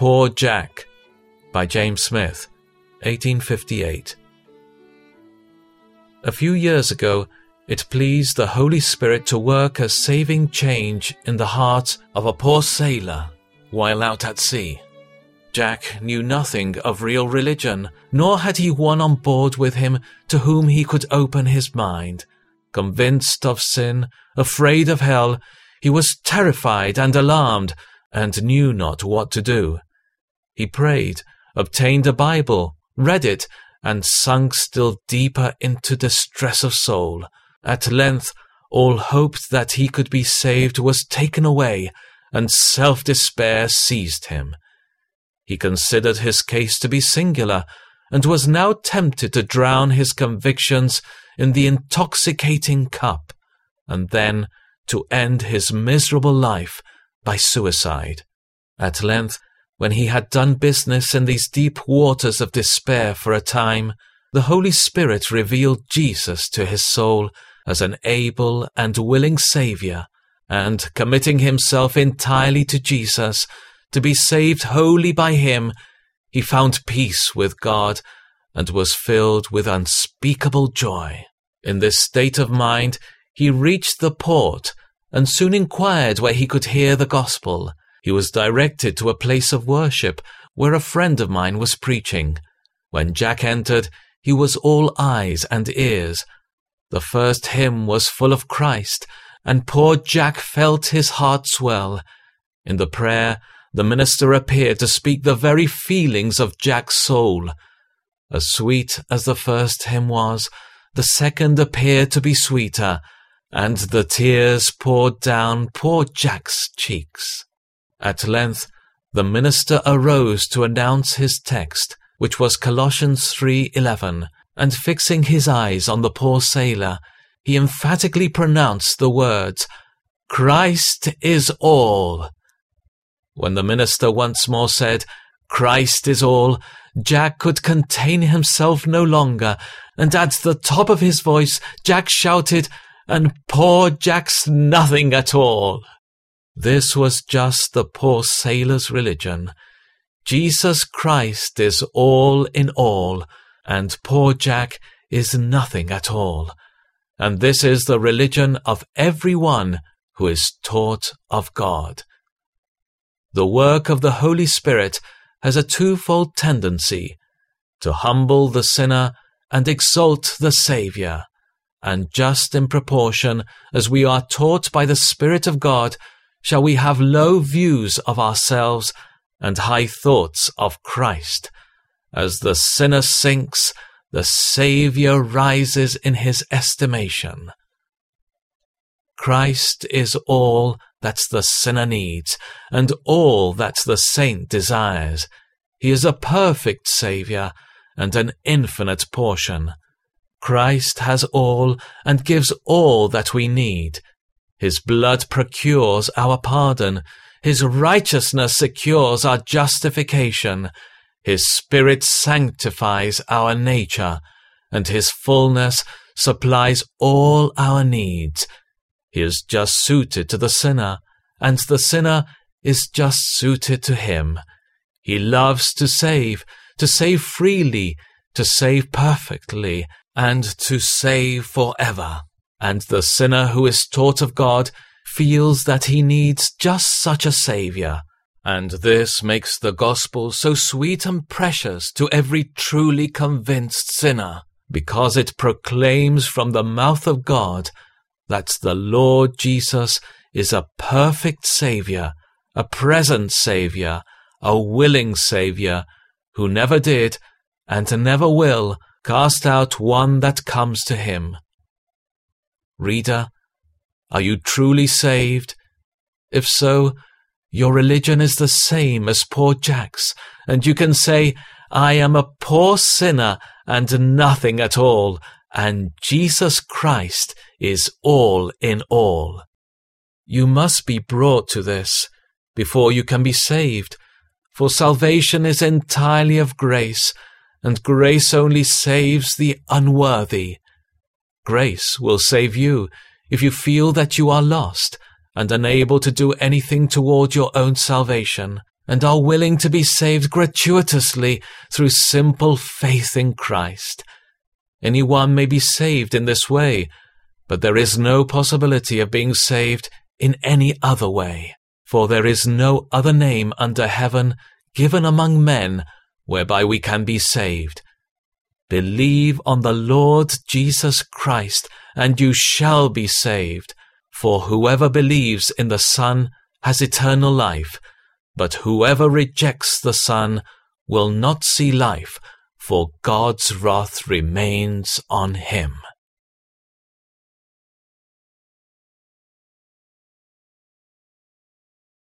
Poor Jack by James Smith, 1858. A few years ago, it pleased the Holy Spirit to work a saving change in the heart of a poor sailor while out at sea. Jack knew nothing of real religion, nor had he one on board with him to whom he could open his mind. Convinced of sin, afraid of hell, he was terrified and alarmed, and knew not what to do. He prayed, obtained a Bible, read it, and sunk still deeper into distress of soul. At length, all hope that he could be saved was taken away, and self despair seized him. He considered his case to be singular, and was now tempted to drown his convictions in the intoxicating cup, and then to end his miserable life by suicide. At length, when he had done business in these deep waters of despair for a time, the Holy Spirit revealed Jesus to his soul as an able and willing Saviour, and committing himself entirely to Jesus, to be saved wholly by him, he found peace with God and was filled with unspeakable joy. In this state of mind, he reached the port and soon inquired where he could hear the gospel. He was directed to a place of worship where a friend of mine was preaching. When Jack entered, he was all eyes and ears, the first hymn was full of Christ, and poor Jack felt his heart swell. In the prayer, the minister appeared to speak the very feelings of Jack's soul. As sweet as the first hymn was, the second appeared to be sweeter, and the tears poured down poor Jack's cheeks. At length, the minister arose to announce his text, which was Colossians 3:11 and fixing his eyes on the poor sailor, he emphatically pronounced the words, Christ is all. When the minister once more said, Christ is all, Jack could contain himself no longer, and at the top of his voice, Jack shouted, and poor Jack's nothing at all. This was just the poor sailor's religion. Jesus Christ is all in all, and poor Jack is nothing at all. And this is the religion of every one who is taught of God. The work of the Holy Spirit has a twofold tendency to humble the sinner and exalt the Saviour, and just in proportion as we are taught by the Spirit of God, shall we have low views of ourselves and high thoughts of Christ as the sinner sinks, the Saviour rises in his estimation. Christ is all that the sinner needs, and all that the saint desires. He is a perfect Saviour, and an infinite portion. Christ has all, and gives all that we need. His blood procures our pardon. His righteousness secures our justification. His Spirit sanctifies our nature, and His fullness supplies all our needs. He is just suited to the sinner, and the sinner is just suited to Him. He loves to save, to save freely, to save perfectly, and to save forever. And the sinner who is taught of God feels that he needs just such a Saviour and this makes the gospel so sweet and precious to every truly convinced sinner, because it proclaims from the mouth of God that the Lord Jesus is a perfect Saviour, a present Saviour, a willing Saviour, who never did and never will cast out one that comes to him. Reader, are you truly saved? If so, your religion is the same as poor Jack's, and you can say, I am a poor sinner and nothing at all, and Jesus Christ is all in all. You must be brought to this before you can be saved, for salvation is entirely of grace, and grace only saves the unworthy. Grace will save you if you feel that you are lost and unable to do anything toward your own salvation, and are willing to be saved gratuitously through simple faith in Christ. Anyone may be saved in this way, but there is no possibility of being saved in any other way, for there is no other name under heaven given among men whereby we can be saved. Believe on the Lord Jesus Christ, and you shall be saved. For whoever believes in the Son has eternal life, but whoever rejects the Son will not see life, for God's wrath remains on him.